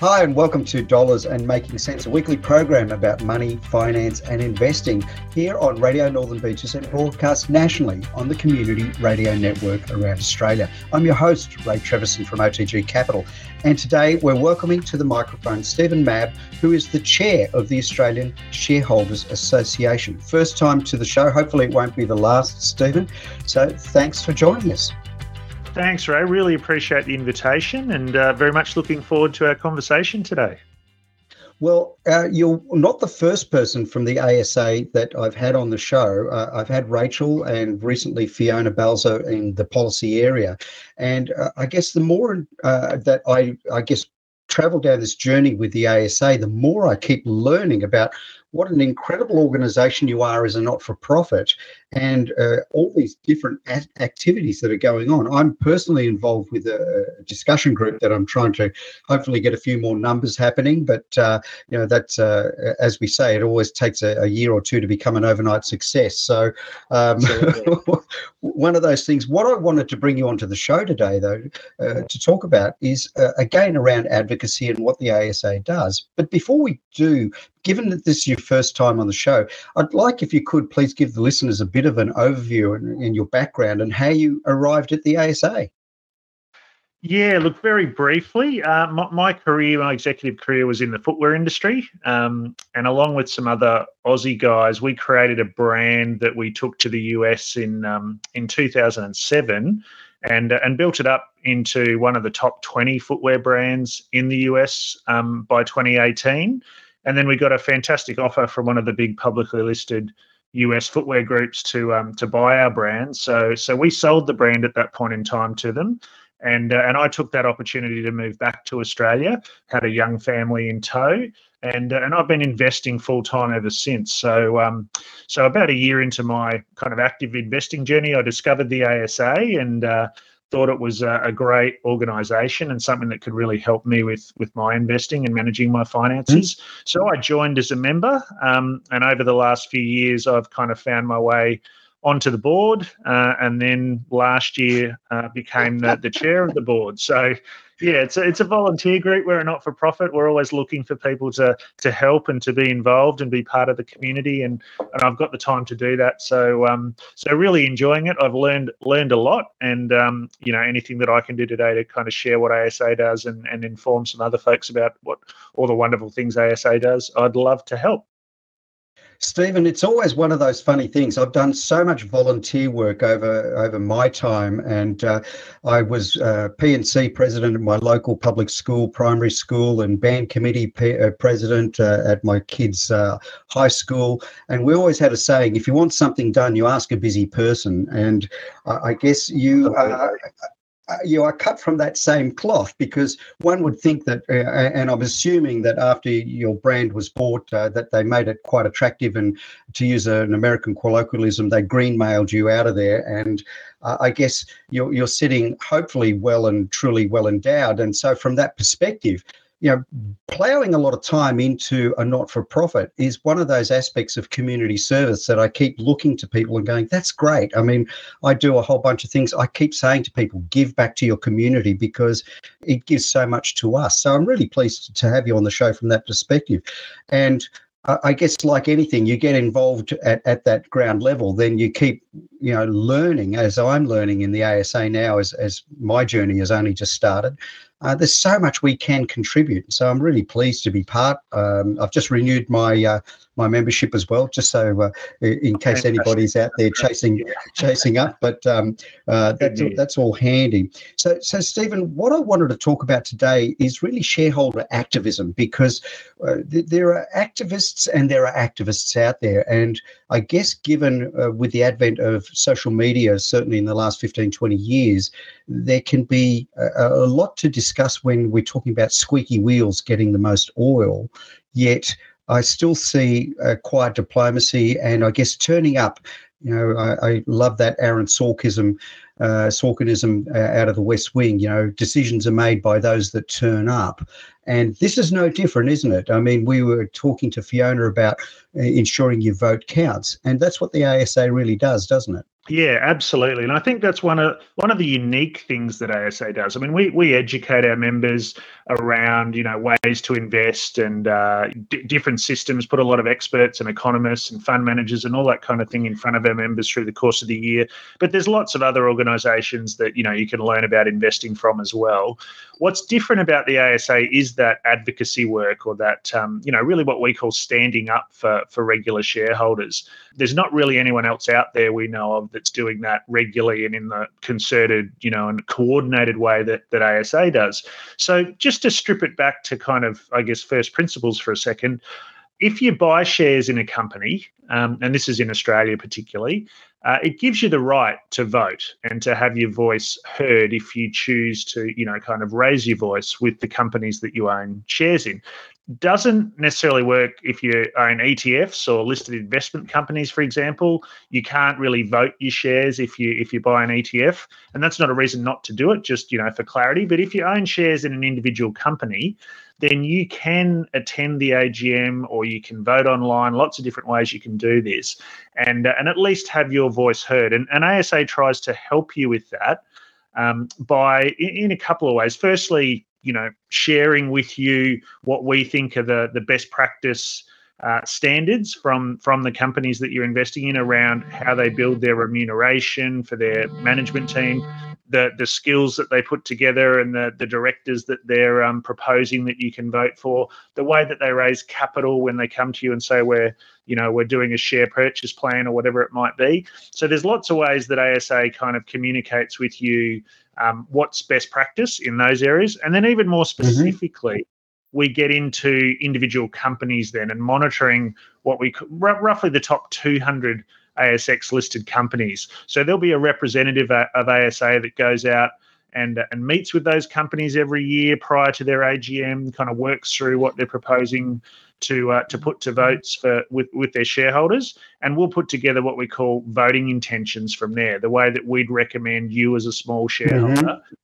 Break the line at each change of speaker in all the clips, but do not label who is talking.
Hi, and welcome to Dollars and Making Sense, a weekly program about money, finance, and investing here on Radio Northern Beaches and broadcast nationally on the Community Radio Network around Australia. I'm your host, Ray Treverson from OTG Capital, and today we're welcoming to the microphone Stephen Mabb, who is the chair of the Australian Shareholders Association. First time to the show, hopefully it won't be the last, Stephen. So thanks for joining us.
Thanks, Ray. Really appreciate the invitation and uh, very much looking forward to our conversation today.
Well, uh, you're not the first person from the ASA that I've had on the show. Uh, I've had Rachel and recently Fiona Balzer in the policy area. And uh, I guess the more uh, that I, I guess, travel down this journey with the ASA, the more I keep learning about what an incredible organization you are as a not for profit and uh, all these different activities that are going on. I'm personally involved with a discussion group that I'm trying to hopefully get a few more numbers happening. But uh, you know, that's uh, as we say, it always takes a, a, year or two to become an overnight success. So um, one of those things. What I wanted to bring you onto the show today, though, uh, to talk about is uh, again around advocacy and what the ASA does. But before we do, given that this is your first time on the show, I'd like if you could please give the listeners a bit of an overview in, in your background and how you arrived at the ASA.
Yeah, look, very briefly, uh, my, my, career, my executive career was in the footwear industry. Um, and along with some other Aussie guys, we created a brand that we took to the US in, um, in 2007 and, uh, and built it up into one of the top 20 footwear brands in the US um, by 2018. And then we got a fantastic offer from one of the big publicly listed US footwear groups to um, to buy our brand. So so we sold the brand at that point in time to them, and uh, and I took that opportunity to move back to Australia. Had a young family in tow, and uh, and I've been investing full time ever since. So um, so about a year into my kind of active investing journey, I discovered the ASA and. Uh, thought it was a, a great organization and something that could really help me with with my investing and managing my finances. Mm. So I joined as a member, um, and over the last few years, I've kind of found my way onto the board, uh, and then last year uh, became the, the chair of the board. So yeah, it's a, it's a volunteer group. We're a not for profit. We're always looking for people to to help and to be involved and be part of the community. And and I've got the time to do that. So um so really enjoying it. I've learned learned a lot, and um you know anything that I can do today to kind of share what ASA does and and inform some other folks about what all the wonderful things ASA does. I'd love to help.
Stephen, it's always one of those funny things. I've done so much volunteer work over over my time, and uh, I was uh, P&C president at my local public school, primary school, and band committee P- uh, president uh, at my kids' uh, high school. And we always had a saying: if you want something done, you ask a busy person. And I guess you uh, uh, you are cut from that same cloth because one would think that, uh, and I'm assuming that after your brand was bought, uh, that they made it quite attractive, and to use an American colloquialism, they greenmailed you out of there. And uh, I guess you're you're sitting hopefully well and truly well endowed. And so, from that perspective, you know, plowing a lot of time into a not for profit is one of those aspects of community service that I keep looking to people and going, that's great. I mean, I do a whole bunch of things. I keep saying to people, give back to your community because it gives so much to us. So I'm really pleased to have you on the show from that perspective. And I guess like anything, you get involved at, at that ground level, then you keep, you know, learning as I'm learning in the ASA now as, as my journey has only just started. Uh, there's so much we can contribute. So I'm really pleased to be part. Um, I've just renewed my uh, my membership as well, just so uh, in case anybody's out there chasing chasing up. But um, uh, that's that's all handy. So so Stephen, what I wanted to talk about today is really shareholder activism because uh, th- there are activists and there are activists out there, and I guess given uh, with the advent of social media, certainly in the last 15, 20 years, there can be a, a lot to discuss when we're talking about squeaky wheels getting the most oil. Yet I still see uh, quiet diplomacy and I guess turning up. You know, I, I love that Aaron Sorkism, uh, Sorkinism uh, out of the West Wing. You know, decisions are made by those that turn up. And this is no different, isn't it? I mean, we were talking to Fiona about uh, ensuring your vote counts. And that's what the ASA really does, doesn't it?
Yeah, absolutely, and I think that's one of one of the unique things that ASA does. I mean, we we educate our members around you know ways to invest and uh, d- different systems. Put a lot of experts and economists and fund managers and all that kind of thing in front of our members through the course of the year. But there's lots of other organisations that you know you can learn about investing from as well. What's different about the ASA is that advocacy work or that um, you know really what we call standing up for for regular shareholders. There's not really anyone else out there we know of that's doing that regularly and in the concerted, you know, and coordinated way that that ASA does. So just to strip it back to kind of, I guess, first principles for a second. If you buy shares in a company, um, and this is in Australia particularly, uh, it gives you the right to vote and to have your voice heard if you choose to, you know, kind of raise your voice with the companies that you own shares in doesn't necessarily work if you own ETFs or listed investment companies, for example. You can't really vote your shares if you if you buy an ETF, and that's not a reason not to do it. Just you know for clarity. But if you own shares in an individual company, then you can attend the AGM or you can vote online. Lots of different ways you can do this, and uh, and at least have your voice heard. And, and ASA tries to help you with that. Um, by in, in a couple of ways. Firstly, you know sharing with you what we think are the the best practice uh, standards from from the companies that you're investing in around how they build their remuneration for their management team, the the skills that they put together, and the the directors that they're um, proposing that you can vote for, the way that they raise capital when they come to you and say we're you know we're doing a share purchase plan or whatever it might be. So there's lots of ways that ASA kind of communicates with you um, what's best practice in those areas. And then, even more mm-hmm. specifically, mm-hmm. we get into individual companies then and monitoring what we r- roughly the top 200 ASX listed companies. So, there'll be a representative of ASA that goes out and, and meets with those companies every year prior to their AGM, kind of works through what they're proposing to uh, to put to votes for with with their shareholders, and we'll put together what we call voting intentions from there. The way that we'd recommend you as a small shareholder. Mm-hmm.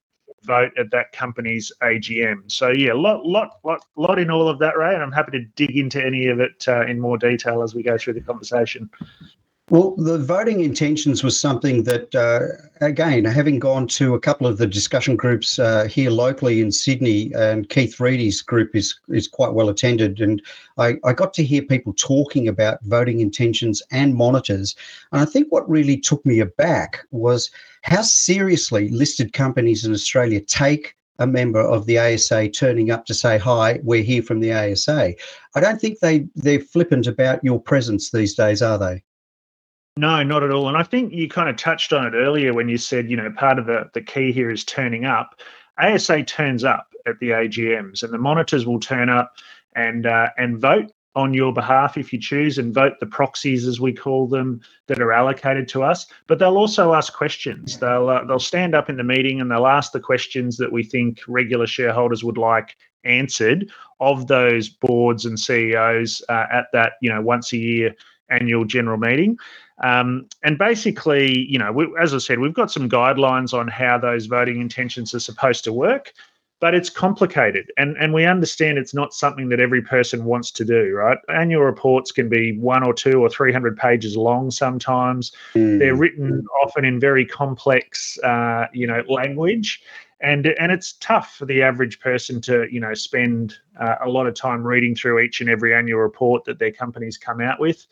Vote at that company's AGM. So yeah, lot, lot, lot, lot in all of that, Ray. And I'm happy to dig into any of it uh, in more detail as we go through the conversation.
Well, the voting intentions was something that, uh, again, having gone to a couple of the discussion groups uh, here locally in Sydney, and Keith Reedy's group is is quite well attended, and I, I got to hear people talking about voting intentions and monitors. And I think what really took me aback was how seriously listed companies in Australia take a member of the ASA turning up to say hi, we're here from the ASA. I don't think they they're flippant about your presence these days, are they?
No, not at all. And I think you kind of touched on it earlier when you said, you know, part of the, the key here is turning up. ASA turns up at the AGMs, and the monitors will turn up and uh, and vote on your behalf if you choose, and vote the proxies as we call them that are allocated to us. But they'll also ask questions. They'll uh, they'll stand up in the meeting and they'll ask the questions that we think regular shareholders would like answered of those boards and CEOs uh, at that you know once a year annual general meeting. Um, and basically, you know, we, as I said, we've got some guidelines on how those voting intentions are supposed to work, but it's complicated. And, and we understand it's not something that every person wants to do, right? Annual reports can be one or two or 300 pages long sometimes. Mm. They're written often in very complex, uh, you know, language. And, and it's tough for the average person to you know spend uh, a lot of time reading through each and every annual report that their companies come out with.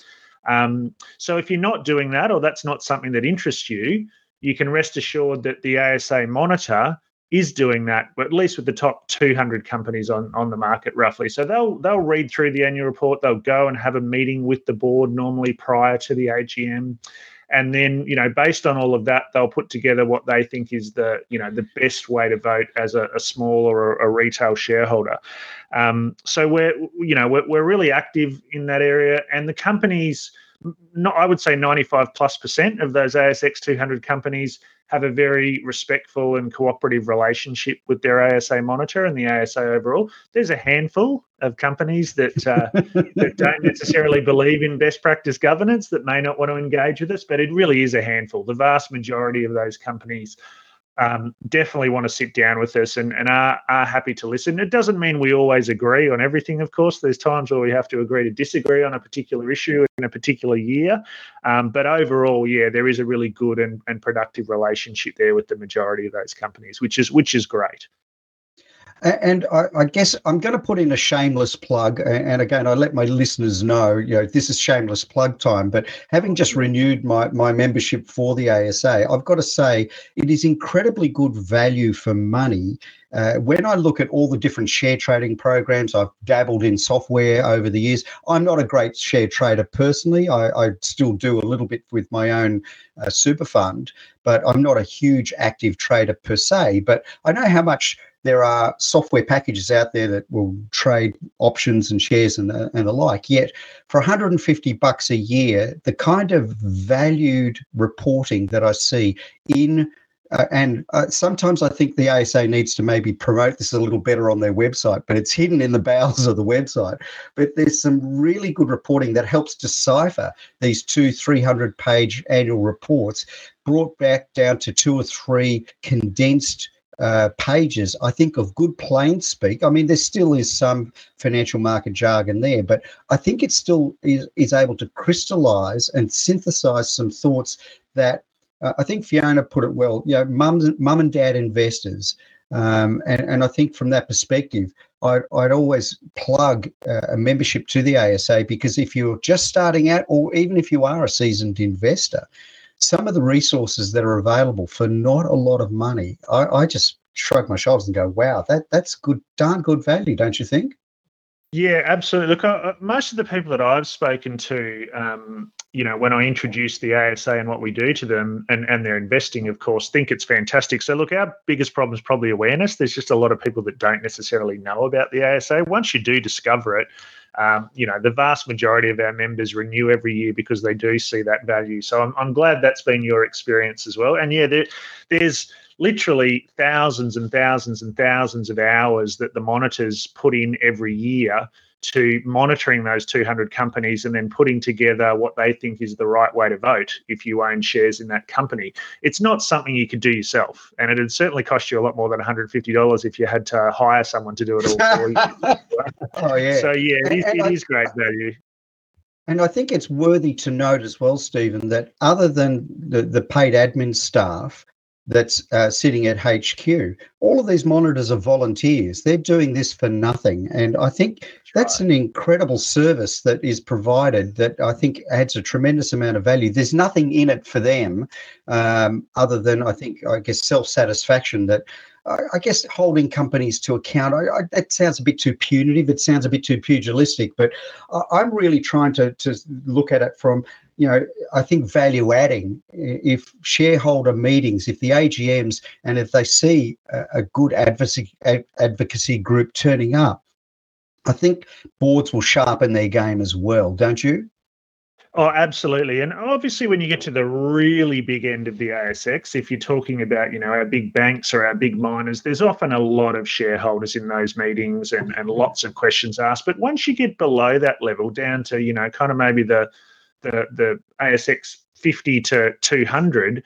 Um, so if you're not doing that, or that's not something that interests you, you can rest assured that the ASA monitor is doing that, but at least with the top 200 companies on, on the market, roughly. So they'll they'll read through the annual report. They'll go and have a meeting with the board normally prior to the AGM, and then you know based on all of that, they'll put together what they think is the you know the best way to vote as a, a small or a, a retail shareholder. Um, so we're you know we're, we're really active in that area, and the companies. Not, I would say 95 plus percent of those ASX 200 companies have a very respectful and cooperative relationship with their ASA monitor and the ASA overall. There's a handful of companies that uh, that don't necessarily believe in best practice governance that may not want to engage with us, but it really is a handful. The vast majority of those companies um, definitely want to sit down with us and, and are, are happy to listen. It doesn't mean we always agree on everything, of course. There's times where we have to agree to disagree on a particular issue in a particular year. Um, but overall, yeah, there is a really good and, and productive relationship there with the majority of those companies, which is which is great.
And I, I, guess I'm going to put in a shameless plug. And again, I let my listeners know, you know, this is shameless plug time. But having just renewed my, my membership for the ASA, I've got to say it is incredibly good value for money. Uh, when I look at all the different share trading programs, I've dabbled in software over the years. I'm not a great share trader personally. I, I still do a little bit with my own uh, super fund, but I'm not a huge active trader per se. But I know how much there are software packages out there that will trade options and shares and the, and the like. Yet, for 150 bucks a year, the kind of valued reporting that I see in uh, and uh, sometimes I think the ASA needs to maybe promote this a little better on their website, but it's hidden in the bowels of the website. But there's some really good reporting that helps decipher these two 300 page annual reports, brought back down to two or three condensed uh, pages, I think, of good plain speak. I mean, there still is some financial market jargon there, but I think it still is, is able to crystallize and synthesize some thoughts that uh, I think Fiona put it well. You know, mum, mum and dad investors. Um, and, and I think from that perspective, I'd, I'd always plug uh, a membership to the ASA because if you're just starting out, or even if you are a seasoned investor, some of the resources that are available for not a lot of money, I, I just shrug my shoulders and go, "Wow, that that's good, darn good value, don't you think?"
Yeah, absolutely. Look, uh, most of the people that I've spoken to, um, you know, when I introduce the ASA and what we do to them and, and their investing, of course, think it's fantastic. So, look, our biggest problem is probably awareness. There's just a lot of people that don't necessarily know about the ASA. Once you do discover it, um, you know, the vast majority of our members renew every year because they do see that value. So I'm, I'm glad that's been your experience as well. And yeah, there, there's literally thousands and thousands and thousands of hours that the monitors put in every year to monitoring those 200 companies and then putting together what they think is the right way to vote if you own shares in that company. It's not something you could do yourself, and it'd certainly cost you a lot more than $150 if you had to hire someone to do it all for you.
oh yeah.
So yeah, it, is, it is great value.
And I think it's worthy to note as well, Stephen, that other than the, the paid admin staff, that's uh, sitting at HQ. All of these monitors are volunteers. They're doing this for nothing. And I think that's, that's right. an incredible service that is provided that I think adds a tremendous amount of value. There's nothing in it for them um, other than, I think, I guess, self satisfaction that. I, guess holding companies to account, I, I, that sounds a bit too punitive. It sounds a bit too pugilistic, but I, am really trying to, to look at it from you know, I think value adding, if shareholder meetings, if the AGMs, and if they see a, good advocacy, advocacy group turning up, I think boards will sharpen their game as well, don't you?
Oh, absolutely. And obviously, when you get to the really big end of the ASX, if you're talking about, you know, our big banks or our big miners, there's often a lot of shareholders in those meetings and, and lots of questions asked. But once you get below that level, down to, you know, kind of maybe the the the ASX 50 to 200,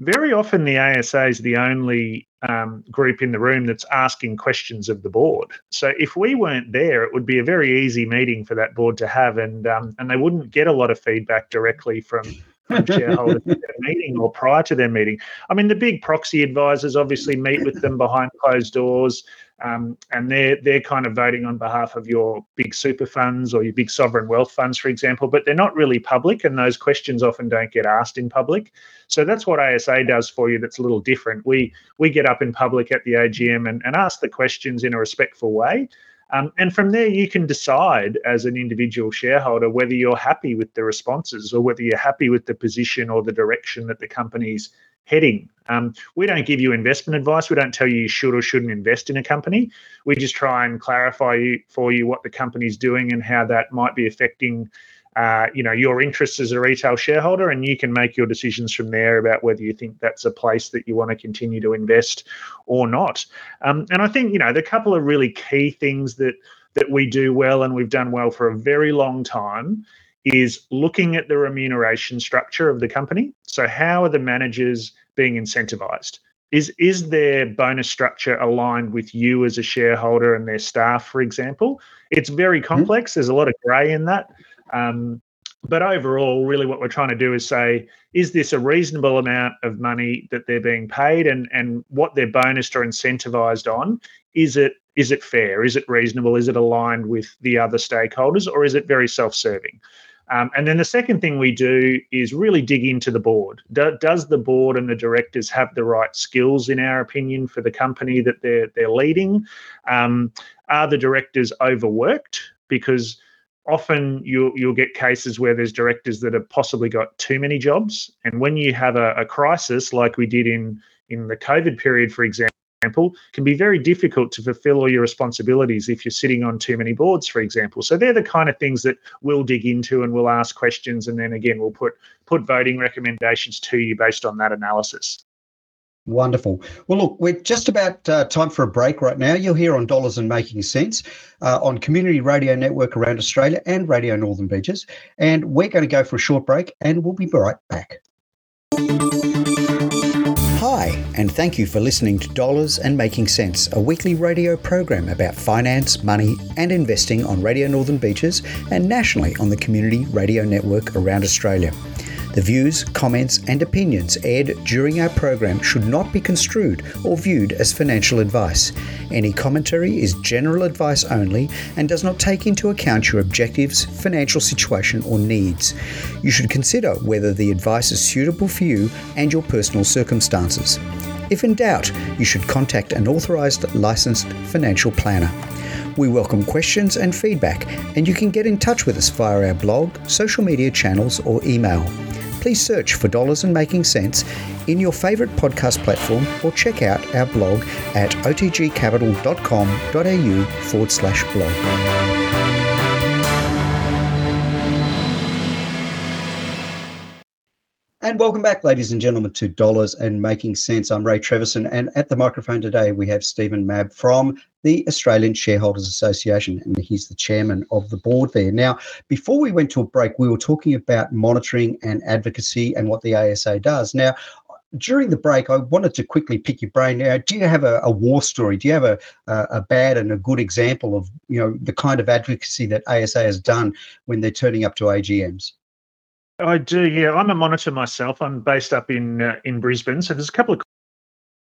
very often the ASA is the only um, group in the room that's asking questions of the board. So if we weren't there, it would be a very easy meeting for that board to have, and um, and they wouldn't get a lot of feedback directly from. from shareholders at their meeting or prior to their meeting. I mean, the big proxy advisors obviously meet with them behind closed doors um, and they're they're kind of voting on behalf of your big super funds or your big sovereign wealth funds, for example. But they're not really public, and those questions often don't get asked in public. So that's what ASA does for you. That's a little different. We we get up in public at the AGM and, and ask the questions in a respectful way. Um, and from there, you can decide as an individual shareholder whether you're happy with the responses or whether you're happy with the position or the direction that the company's heading. Um, we don't give you investment advice. We don't tell you you should or shouldn't invest in a company. We just try and clarify you, for you what the company's doing and how that might be affecting, uh, you know, your interests as a retail shareholder, and you can make your decisions from there about whether you think that's a place that you want to continue to invest or not. Um, and I think you know the couple of really key things that that we do well and we've done well for a very long time is looking at the remuneration structure of the company. So, how are the managers being incentivized? is is their bonus structure aligned with you as a shareholder and their staff, for example? It's very mm-hmm. complex. There's a lot of grey in that. Um, but overall, really, what we're trying to do is say, is this a reasonable amount of money that they're being paid, and and what they're bonused or incentivized on? Is it is it fair? Is it reasonable? Is it aligned with the other stakeholders, or is it very self-serving? Um, and then the second thing we do is really dig into the board. Do, does the board and the directors have the right skills, in our opinion, for the company that they're they're leading? Um, are the directors overworked? Because often you'll you'll get cases where there's directors that have possibly got too many jobs, and when you have a, a crisis like we did in in the COVID period, for example example, can be very difficult to fulfill all your responsibilities if you're sitting on too many boards, for example. So they're the kind of things that we'll dig into and we'll ask questions, and then again we'll put put voting recommendations to you based on that analysis.
Wonderful. Well, look, we're just about uh, time for a break right now. You're here on Dollars and Making Sense uh, on Community Radio Network around Australia and Radio Northern Beaches. And we're going to go for a short break and we'll be right back. And thank you for listening to Dollars and Making Sense, a weekly radio program about finance, money, and investing on Radio Northern Beaches and nationally on the Community Radio Network around Australia. The views, comments, and opinions aired during our program should not be construed or viewed as financial advice. Any commentary is general advice only and does not take into account your objectives, financial situation, or needs. You should consider whether the advice is suitable for you and your personal circumstances. If in doubt, you should contact an authorised licensed financial planner. We welcome questions and feedback, and you can get in touch with us via our blog, social media channels, or email please search for Dollars and Making Sense in your favourite podcast platform or check out our blog at otgcapital.com.au forward slash blog. And welcome back, ladies and gentlemen, to Dollars and Making Sense. I'm Ray Treverson, and at the microphone today we have Stephen Mabb from the Australian Shareholders Association, and he's the chairman of the board there. Now, before we went to a break, we were talking about monitoring and advocacy and what the ASA does. Now, during the break, I wanted to quickly pick your brain. Now, do you have a, a war story? Do you have a, a, a, bad and a good example of you know the kind of advocacy that ASA has done when they're turning up to AGMs?
I do, yeah. I'm a monitor myself. I'm based up in uh, in Brisbane, so there's a couple of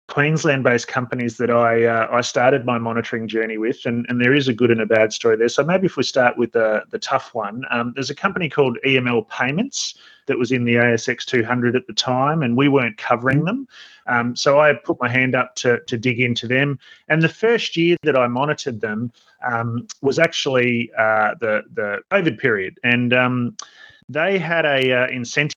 Queensland-based companies that I uh, I started my monitoring journey with, and, and there is a good and a bad story there. So maybe if we start with the the tough one, um, there's a company called EML Payments that was in the ASX 200 at the time, and we weren't covering them. Um, so I put my hand up to to dig into them. And the first year that I monitored them um, was actually uh, the the COVID period, and um, they had a uh, incentive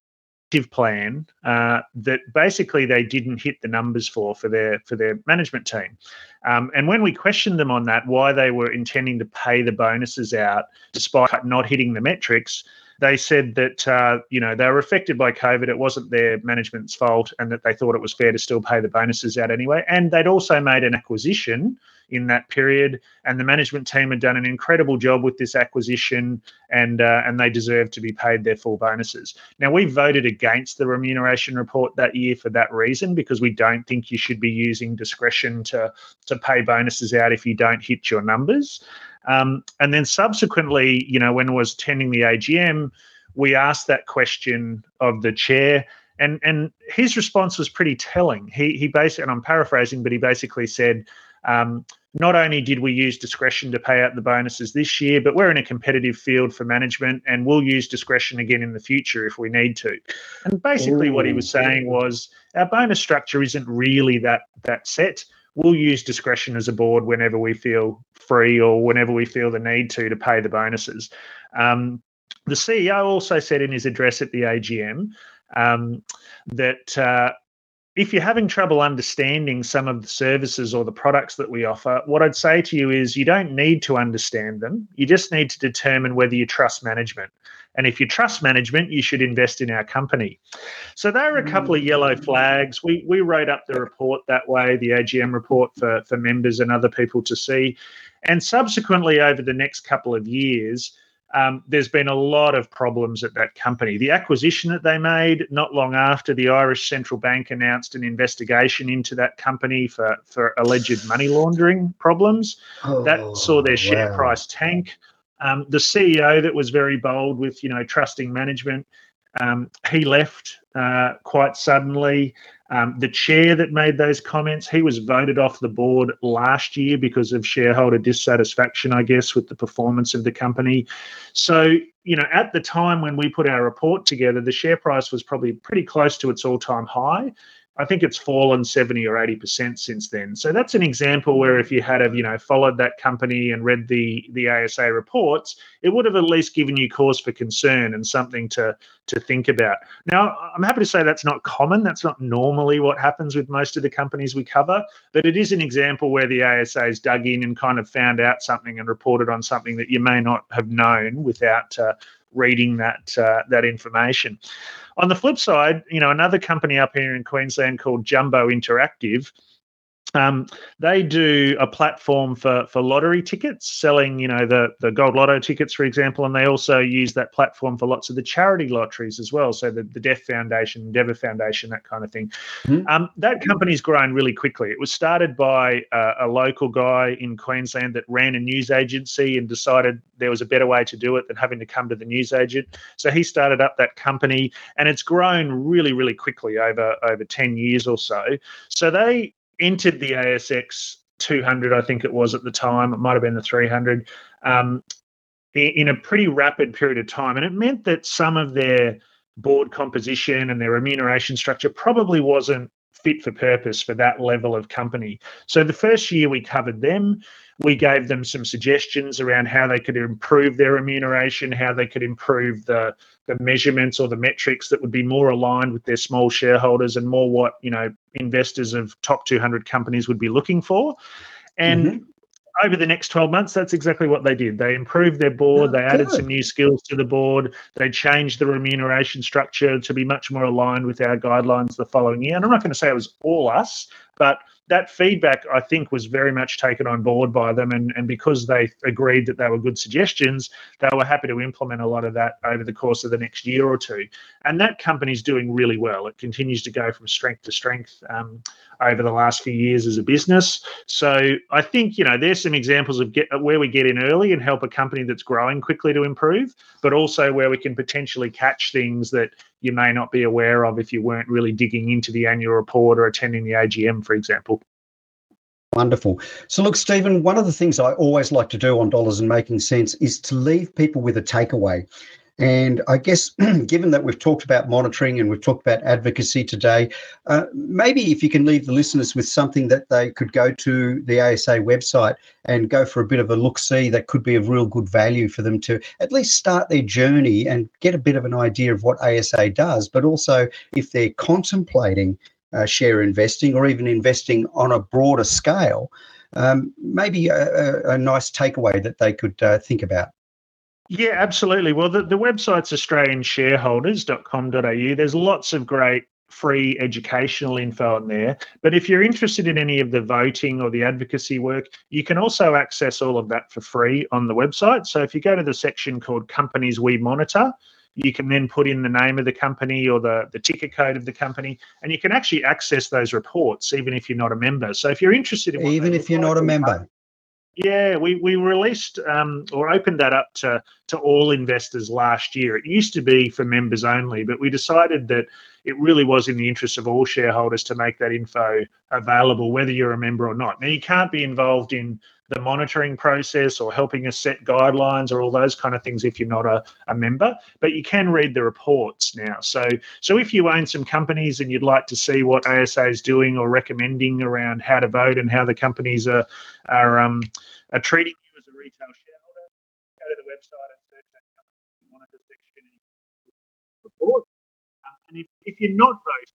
plan uh, that basically they didn't hit the numbers for for their for their management team. Um, and when we questioned them on that, why they were intending to pay the bonuses out despite not hitting the metrics, they said that uh, you know they were affected by COVID. It wasn't their management's fault, and that they thought it was fair to still pay the bonuses out anyway. And they'd also made an acquisition in that period. And the management team had done an incredible job with this acquisition, and uh, and they deserve to be paid their full bonuses. Now we voted against the remuneration report that year for that reason because we don't think you should be using discretion to to pay bonuses out if you don't hit your numbers. Um, and then subsequently, you know, when I was attending the AGM, we asked that question of the chair and and his response was pretty telling. He he basically, and I'm paraphrasing, but he basically said, um, not only did we use discretion to pay out the bonuses this year, but we're in a competitive field for management and we'll use discretion again in the future if we need to. And basically Ooh. what he was saying was our bonus structure isn't really that that set. We'll use discretion as a board whenever we feel free or whenever we feel the need to to pay the bonuses. Um, the CEO also said in his address at the AGM um, that uh, if you're having trouble understanding some of the services or the products that we offer, what I'd say to you is you don't need to understand them. You just need to determine whether you trust management. And if you trust management, you should invest in our company. So there are a couple of yellow flags. We we wrote up the report that way, the AGM report for, for members and other people to see. And subsequently, over the next couple of years, um, there's been a lot of problems at that company. The acquisition that they made not long after the Irish Central Bank announced an investigation into that company for, for alleged money laundering problems, oh, that saw their share wow. price tank. Um, the CEO that was very bold with, you know, trusting management, um, he left uh, quite suddenly. Um, the chair that made those comments, he was voted off the board last year because of shareholder dissatisfaction, I guess, with the performance of the company. So, you know, at the time when we put our report together, the share price was probably pretty close to its all time high. I think it's fallen 70 or 80% since then. So that's an example where if you had have, you know, followed that company and read the the ASA reports, it would have at least given you cause for concern and something to to think about. Now, I'm happy to say that's not common. That's not normally what happens with most of the companies we cover, but it is an example where the ASA has dug in and kind of found out something and reported on something that you may not have known without uh, reading that uh, that information. On the flip side, you know, another company up here in Queensland called Jumbo Interactive um, they do a platform for for lottery tickets, selling you know the the gold lotto tickets, for example, and they also use that platform for lots of the charity lotteries as well. So the, the Deaf Foundation, Endeavour Foundation, that kind of thing. Mm-hmm. Um, that company's grown really quickly. It was started by uh, a local guy in Queensland that ran a news agency and decided there was a better way to do it than having to come to the news agent. So he started up that company, and it's grown really, really quickly over over ten years or so. So they entered the ASX 200, I think it was at the time. It might have been the 300 um, in a pretty rapid period of time. And it meant that some of their board composition and their remuneration structure probably wasn't fit for purpose for that level of company. So the first year we covered them, we gave them some suggestions around how they could improve their remuneration, how they could improve the the measurements or the metrics that would be more aligned with their small shareholders and more what you know investors of top 200 companies would be looking for. And mm-hmm over the next 12 months, that's exactly what they did. They improved their board, oh, they added good. some new skills to the board, they changed the remuneration structure to be much more aligned with our guidelines the following year. And I'm not going to say it was all us, but that feedback, I think, was very much taken on board by them. And, and because they agreed that they were good suggestions, they were happy to implement a lot of that over the course of the next year or two. And that company's doing really well. It continues to go from strength to strength um, over the last few years as a business. So I think, you know, there's some examples of get, where we get in early and help a company that's growing quickly to improve, but also where we can potentially catch things that you may not be aware of if you weren't really digging into the annual report or attending the AGM, for example.
Wonderful. So, look, Stephen, one of the things I always like to do on Dollars and Making Sense is to leave people with a takeaway. And I guess, given that we've talked about monitoring and we've talked about advocacy today, uh, maybe if you can leave the listeners with something that they could go to the ASA website and go for a bit of a look see that could be of real good value for them to at least start their journey and get a bit of an idea of what ASA does, but also if they're contemplating uh, share investing or even investing on a broader scale, um, maybe a, a, nice takeaway that they could uh, think about.
Yeah, absolutely. Well, the, the website's australianshareholders.com.au. There's lots of great free educational info on there. But if you're interested in any of the voting or the advocacy work, you can also access all of that for free on the website. So if you go to the section called Companies We Monitor, you can then put in the name of the company or the, the ticker code of the company, and you can actually access those reports even if you're not a member. So if you're interested in
even if you're not a member,
yeah, we, we released um, or opened that up to, to all investors last year. It used to be for members only, but we decided that it really was in the interest of all shareholders to make that info available, whether you're a member or not. Now, you can't be involved in the monitoring process or helping us set guidelines or all those kind of things if you're not a, a member but you can read the reports now so so if you own some companies and you'd like to see what asa is doing or recommending around how to vote and how the companies are are um are treating you as a retail shareholder go to the website and search that company monitor section report and if, if you're not voting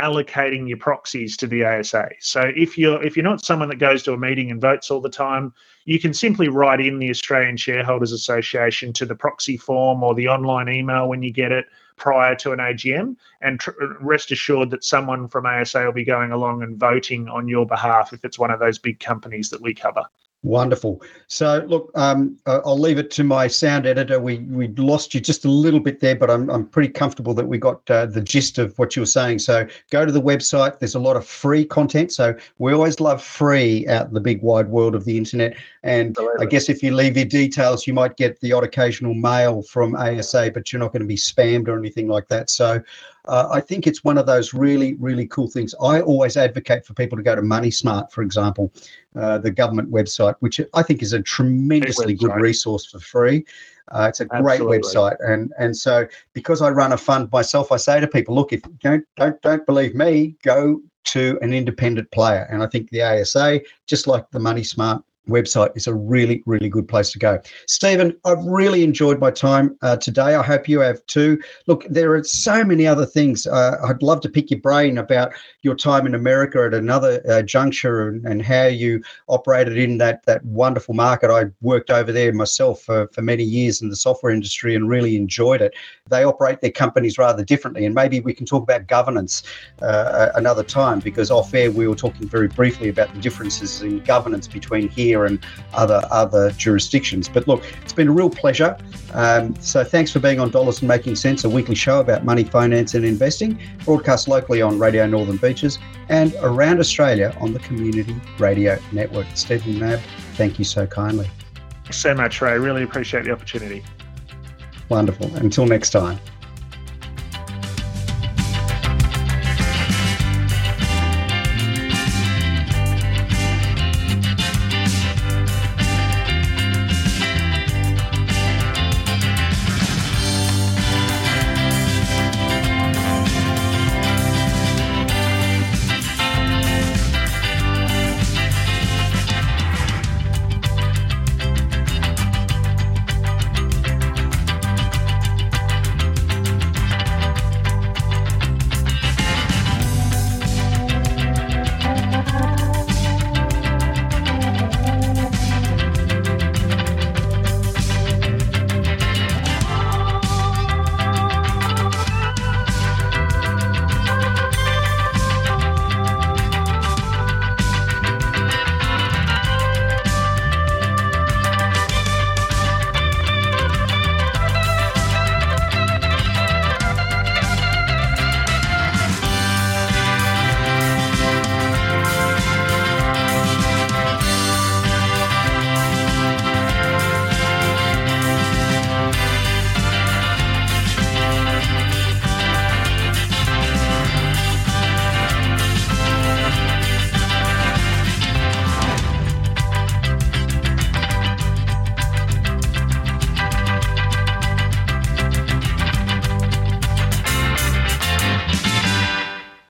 allocating your proxies to the ASA. So if you're if you're not someone that goes to a meeting and votes all the time, you can simply write in the Australian Shareholders Association to the proxy form or the online email when you get it prior to an AGM, and tr- rest assured that someone from ASA will be going along and voting on your behalf if it's one of those big companies that we cover.
Wonderful. So, look, um, I'll leave it to my sound editor. We we lost you just a little bit there, but I'm I'm pretty comfortable that we got uh, the gist of what you were saying. So, go to the website. There's a lot of free content. So, we always love free out in the big wide world of the internet. And Absolutely. I guess if you leave your details, you might get the odd occasional mail from ASA, but you're not going to be spammed or anything like that. So, uh, I think it's one of those really, really cool things. I always advocate for people to go to Money Smart, for example, uh, the government website, which I think is a tremendously good resource for free. Uh, it's a great Absolutely. website, and and so because I run a fund myself, I say to people, look, if you don't don't don't believe me, go to an independent player, and I think the ASA, just like the Money Smart website is a really, really good place to go. Stephen, I've really enjoyed my time uh, today. I hope you have too. Look, there are so many other things. Uh, I'd love to pick your brain about your time in America at another uh, juncture and, and, how you operated in that that wonderful market. I worked over there myself for, for many years in the software industry and really enjoyed it. They operate their companies rather differently, and maybe we can talk about governance uh, another time because off air we were talking very briefly about the differences in governance between here and other other jurisdictions. But look, it's been a real pleasure. Um, so thanks for being on Dollars and Making Sense, a weekly show about money, finance, and investing, broadcast locally on Radio Northern Beaches and around Australia on the Community Radio Network. Stephen Mabb, thank you so kindly.
Thanks so much, Ray. Really appreciate the opportunity.
Wonderful. Until next time.